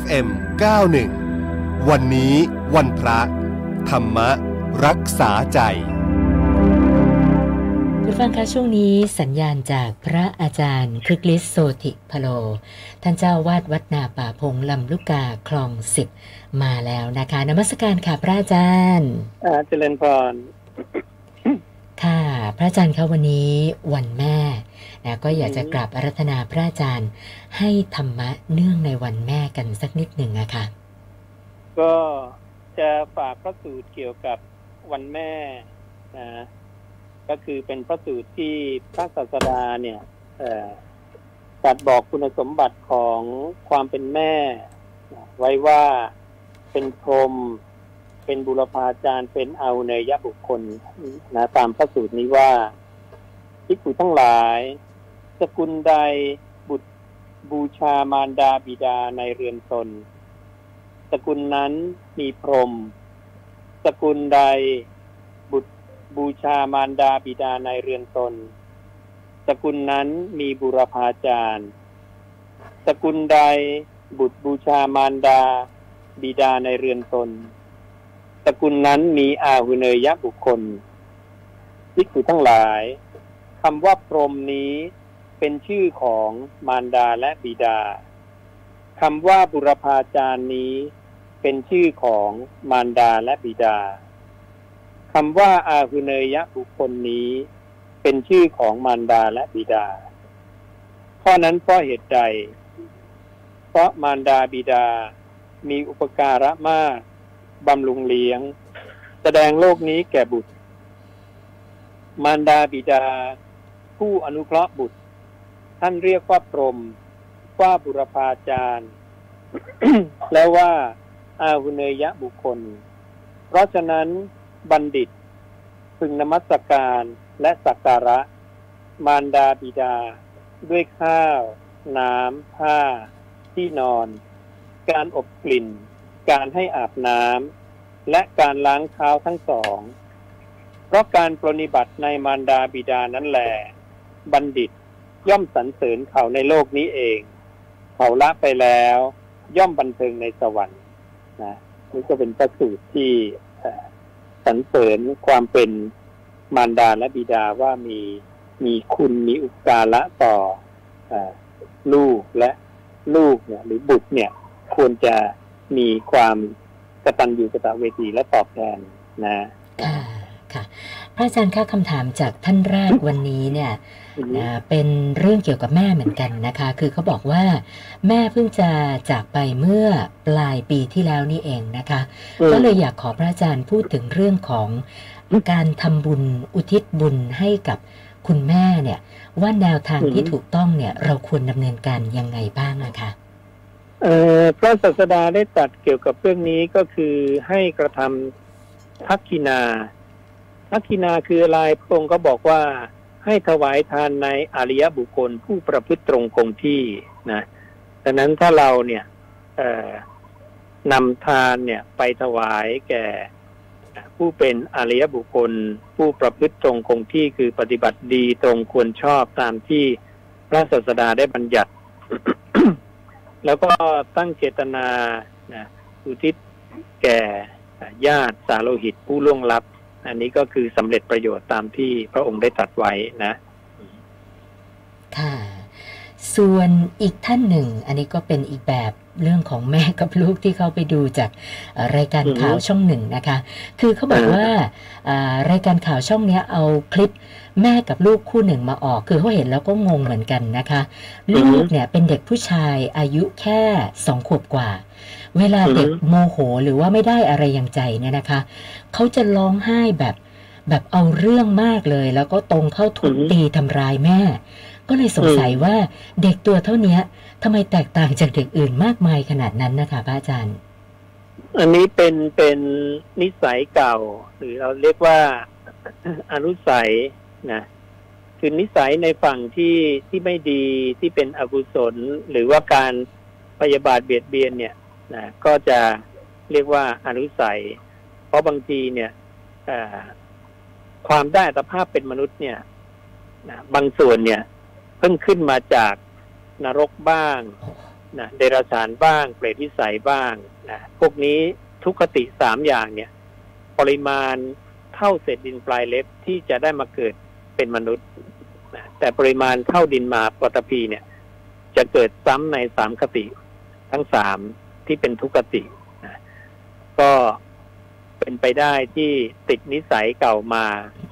FM 91 วันนี้วันพระ ธรรมรักษาใจ คุณฟังคะช่วงนี้สัญญาณจากพระอาจารย์คริกลิสโซติพโล ท่านเจ้าวาดวัดนาป่าพงลำลูกกาคลองสิบมาแล้วนะคะนมัสการค่ะพระอาจารย์อ่าเจริญพร ค่ะ พระอาจารย์คะวันนี้วันแม่นะก็อยากจะกราบอารัธนาพระอาจารย์ให้ธรรมะเนื่องในวันแม่กันสักนิดหนึ่งอะค่ะ ก็จะฝากพระสูตรเกี่ยวกับวันแม่นะก็คือเป็นพระสูตรที่พระศาสดาเนี่ยตัดบอกคุณสมบัติของความเป็นแม่ ไว้ว่าเป็นพรหม เป็นบุรพาจารย์เป็นเอาเนยบุคคลนะตามพระสูตรนี้ว่าทิกุทั้งหลาย สกุลใดบุตรบูชามารดาบิดาในเรือนตน สกุลนั้นมีพรม สกุลใดบุตรบูชามารดาบิดาในเรือนตน สกุลนั้นมีบุรพาจารย์ สกุลใดบุตรบูชามารดาบิดาในเรือนตน สกุลนั้นมีอาหุเนยยะบุคคลทิกุทั้งหลายคำว่าพรมนี้เป็นชื่อของมารดาและบิดาคำว่าบุรพาจารย์นี้เป็นชื่อของมารดาและบิดาคำว่าอาหุเนยะบุคคลนี้ เป็นชื่อของมารดาและบิดา ข้อนั้นเพราะเหตุใด เพราะมารดาบิดามีอุปการะมาก บำรุงเลี้ยง แสดงโลกนี้แก่บุตร มารดาบิดา ผู้อนุเคราะห์บุตร ท่านเรียกว่าพรหมว่าบุรพาจารย์ แล้วว่าอาหุเนยะบุคคล เพราะฉะนั้นบัณฑิต พึงนมัสการและสักการะ มารดาบิดา ด้วยข้าว น้ำผ้า ที่นอน การอบกลิ่น การให้อาบน้ำและการล้างเท้าทั้งสอง เพราะการปรนิบัติในมารดาบิดานั้นแหลบัณฑิตย่อมสรรเสริญเขาในโลกนี้เอง เขาละไปแล้ว ย่อมบันเทิงในสวรรค์นะนี่ก็เป็นพระสูตรที่สรรเสริญความเป็นมารดาและบิดาว่ามีมีคุณมีอุปการะต่ออลูกและลูกเนี่ย หรือบุตรเนี่ย ควรจะ มีความกตัญญูกตเวทีและตอบแทนนะค่ะค่ะพระอาจารย์คะคำถามจากท่านแรกวันนี้เนี่ยนะเป็นเรื่องเกี่ยวกับแม่เหมือนกันนะคะ คือเขาบอกว่าแม่เพิ่งจะจากไปเมื่อปลายปีที่แล้วนี่เองนะคะ ก็เลยอยากขอพระอาจารย์พูดถึงเรื่องของการทำบุญอุทิศบุญให้กับคุณแม่เนี่ย ว่าแนวทางที่ถูกต้องเนี่ย เราควรดำเนินการยังไงบ้างอะคะเอ่อ พระศาสดาได้ตัดเกี่ยวกับเรื่องนี้ก็คือให้กระทำทักกินา ทักกินาคืออะไรพระองค์ก็บอกว่าให้ถวายทานในอริยบุคคลผู้ประพฤติตรงคงที่นะดังนั้นถ้าเราเนี่ยนำทานเนี่ยไปถวายแก่ผู้เป็นอริยบุคคล ผู้ประพฤติตรงคงที่คือปฏิบัติดีตรงควรชอบตามที่พระศาสดาได้บัญญัติ แล้วก็ตั้งเจตนานะอุทิศแก่ญาติสาโลหิตผู้ล่วงลับ อันนี้ก็คือสำเร็จประโยชน์ตามที่พระองค์ได้ตรัสไว้นะ ค่ะ ส่วนอีกท่านหนึ่ง อันนี้ก็เป็นอีกแบบเรื่องของแม่กับลูกที่เขาไปดูจากรายการข่าวช่องหนึ่งนะคะ คือเขาบอกว่ารายการข่าวช่องนี้เอาคลิปแม่กับลูกคู่หนึ่งมาออก คือเขาเห็นแล้วก็งงเหมือนกันนะคะ ลูกเนี่ยเป็นเด็กผู้ชายอายุแค่สองขวบกว่า เวลาเด็กโมโหหรือว่าไม่ได้อะไรอย่างใจเนี่ยนะคะเขาจะร้องไห้แบบแบบเอาเรื่องมากเลย แล้วก็ตรงเข้าทุบตีทำร้ายแม่ ก็เลยสงสัยว่าเด็กตัวเท่านี้ทำไมแตกต่างจากเด็กอื่นมากมายขนาดนั้นนะคะพระอาจารย์ อันนี้เป็นเป็นนิสัยเก่า หรือเราเรียกว่าอนุสัยนะคือนิสัยในฝั่งที่ที่ไม่ดีที่เป็นอกุศล หรือว่าการพยาบาทเบียดเบียนเนี่ยนะก็จะเรียกว่าอนุสัย เพราะบางทีเนี่ยความได้อัตภาพเป็นมนุษย์เนี่ยนะบางส่วนเนี่ยเพิ่งขึ้นมาจากนรกบ้างนะเดรัจฉานบ้างเปรตวิสัยบ้างนะพวกนี้ทุกขติสามอย่างเนี่ย ปริมาณเท่าเศษดินปลายเล็บที่จะได้มาเกิดเป็นมนุษย์นะแต่ปริมาณเท่าดินมาปตพีเนี่ย จะเกิดซ้ำในสามคติ ทั้งสามที่เป็นทุกขตินะก็เป็นไปได้ที่ติดนิสัยเก่ามา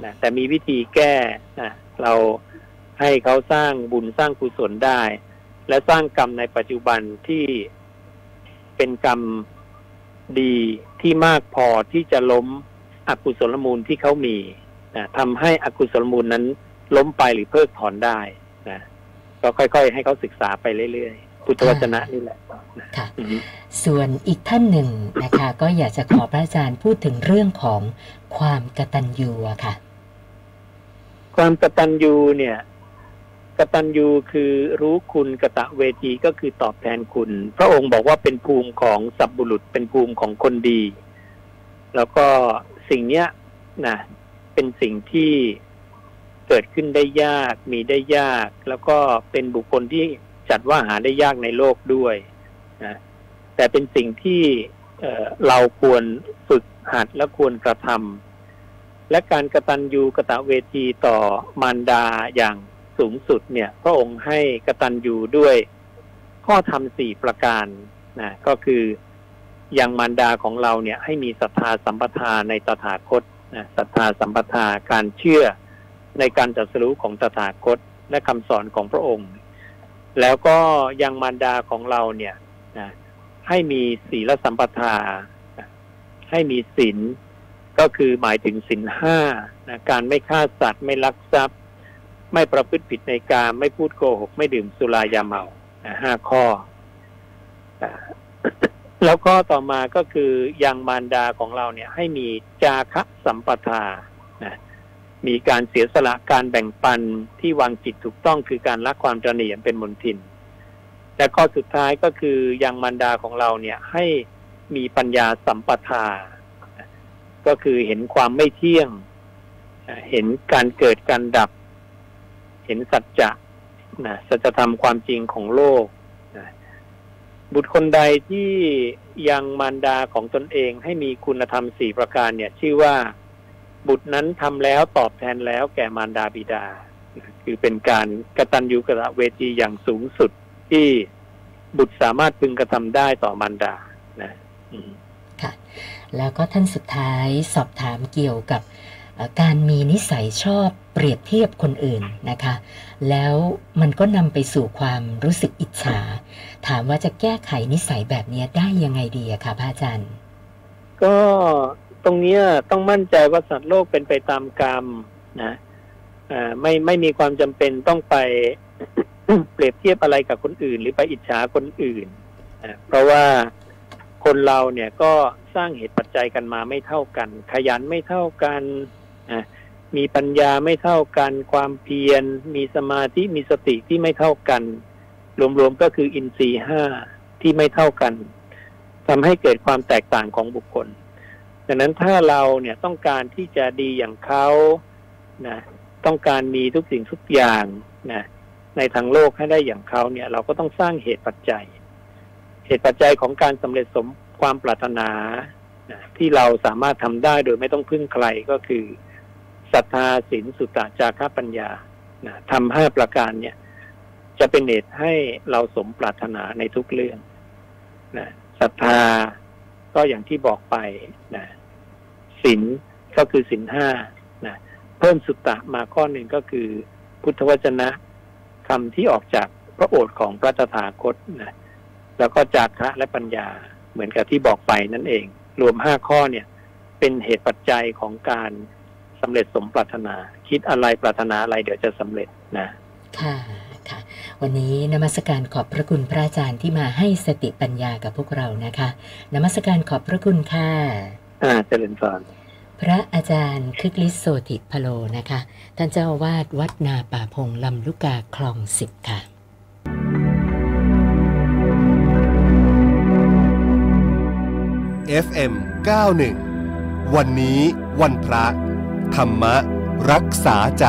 นะแต่มีวิธีแก้นะเรา ให้เขาสร้างบุญสร้างกุศลได้ และสร้างกรรมในปัจจุบันที่เป็นกรรมดีที่มากพอที่จะล้มอกุศลมูลที่เขามีนะทำให้อกุศลมูลนั้นล้มไปหรือเพิกถอนได้นะก็ค่อยๆ ให้เขาศึกษาไปเรื่อยๆ พุทธวจนะนี่แหละนะค่ะอือฮึส่วนอีกท่านหนึ่งนะคะ ก็อยากจะขอพระอาจารย์พูดถึงเรื่องของความกตัญญูอะค่ะ ความกตัญญูเนี่ย กตัญญูคือรู้คุณกตะเวทีก็คือตอบแทนคุณ พระองค์บอกว่าเป็นภูมิของสัพบุรุษเป็นภูมิของคนดี แล้วก็สิ่งเนี้ยนะเป็นสิ่งที่เกิดขึ้นได้ยาก มีได้ยาก แล้วก็เป็นบุคคลที่จัดว่าหาได้ยากในโลกด้วยนะแต่เป็นสิ่งที่เเราควรฝึกหัดและควรกระทำและการกตัญญูกตเวทีต่อมารดาอย่าง สูงสุดเนี่ยพระองค์ให้กตัญญูด้วยข้อธรรมสี่ประการนะก็คือยังมารดาของเราเนี่ยให้มีศรัทธาสัมปทาในตถาคตนะศรัทธาสัมปทาการเชื่อในการตรัสรู้ของตถาคตและคำสอนของพระองค์ แล้วก็ยังมารดาของเราเนี่ยนะให้มีศีลสัมปทา ให้มีศีลก็คือหมายถึงสินห้านะการไม่ฆ่าสัตว์ไม่ลักทรัพย์ ไม่ประพฤติผิดในการ ไม่พูดโกหก ไม่ดื่มสุรายาเมาห้าข้อ แล้วก็ต่อมาก็คือยังมารดาของเราเนี่ย ให้มีจาคะสัมปทานะมีการเสียสละการแบ่งปันที่วางจิตถูกต้องคือการละความตระหนี่อันเป็นมนทิน และข้อสุดท้ายก็คือยังมารดาของเราเนี่ยให้มีปัญญาสัมปทา ก็คือเห็นความไม่เที่ยง เห็นการเกิดการดับ ห็นสัจจะนะสัจธรรมความจริงของโลกนะบุตรคนใดที่ยังมารดาของตนเองให้มีคุณธรรมสี่ประการเนี่ย ชื่อว่าบุตรนั้นทำแล้วตอบแทนแล้วแก่มารดาบิดา คือเป็นการกระตัญญูกตเวทีอย่างสูงสุดที่บุตรสามารถพึงกระทำได้ต่อมารดานะค่ะ แล้วก็ท่านสุดท้ายสอบถามเกี่ยวกับการมีนิสัยชอบ เปรียบเทียบคนอื่นนะคะ แล้วมันก็นำไปสู่ความรู้สึกอิจฉา ถามว่าจะแก้ไขนิสัยแบบนี้ได้ยังไงดีอะคะพระอาจารย์ ก็ตรงนี้ต้องมั่นใจว่าสัตว์โลกเป็นไปตามกรรมนะไม่ไม่มีความจำเป็นต้องไปเปรียบเทียบอะไรกับคนอื่น หรือไปอิจฉาคนอื่นนะเพราะว่าคนเราเนี่ยก็สร้างเหตุปัจจัยกันมาไม่เท่ากัน ขยันไม่เท่ากันนะ มีปัญญาไม่เท่ากัน ความเพียร มีสมาธิมีสติที่ไม่เท่ากัน รวมๆก็คืออินทรีย์ห้าที่ไม่เท่ากันทำให้เกิดความแตกต่างของบุคคลดังนั้นถ้าเราเนี่ยต้องการที่จะดีอย่างเขานะต้องการมีทุกสิ่งทุกอย่างนะในทางโลกให้ได้อย่างเขาเนี่ย เราก็ต้องสร้างเหตุปัจจัย เหตุปัจจัยของการสำเร็จสมความปรารถนานะที่เราสามารถทำได้โดยไม่ต้องพึ่งใครก็คือ ศรัทธาศีลสุตตะจาระปัญญานะทำห้าประการเนี่ย จะเป็นเหตุให้เราสมปรารถนาในทุกเรื่องนะศรัทธาก็อย่างที่บอกไปนะศีลก็คือศีลห้านะเพิ่มสุตตะมาข้อหนึ่งก็คือ พุทธวจนะคำที่ออกจากพระโอษฐ์ของพระตถาคตนะแล้วก็จาคะและปัญญาเหมือนกับที่บอกไปนั่นเอง รวมห้าข้อเนี่ย เป็นเหตุปัจจัยของการ สำเร็จสมปรารถนา คิดอะไรปรารถนาอะไรเดี๋ยวจะสำเร็จนะ ค่ะค่ะ วันนี้นมัสการขอบพระคุณพระอาจารย์ที่มาให้สติปัญญากับพวกเรานะคะ นมัสการขอบพระคุณค่ะอ่าเจริญพรพระอาจารย์คึกฤทธิ์โสติพโลนะคะ ท่านเจ้าอาวาดวัดนาป่าพงลำลูกกาคลองสิบค่ะ FM 91วันนี้วันพระ ธรรมรักษาใจ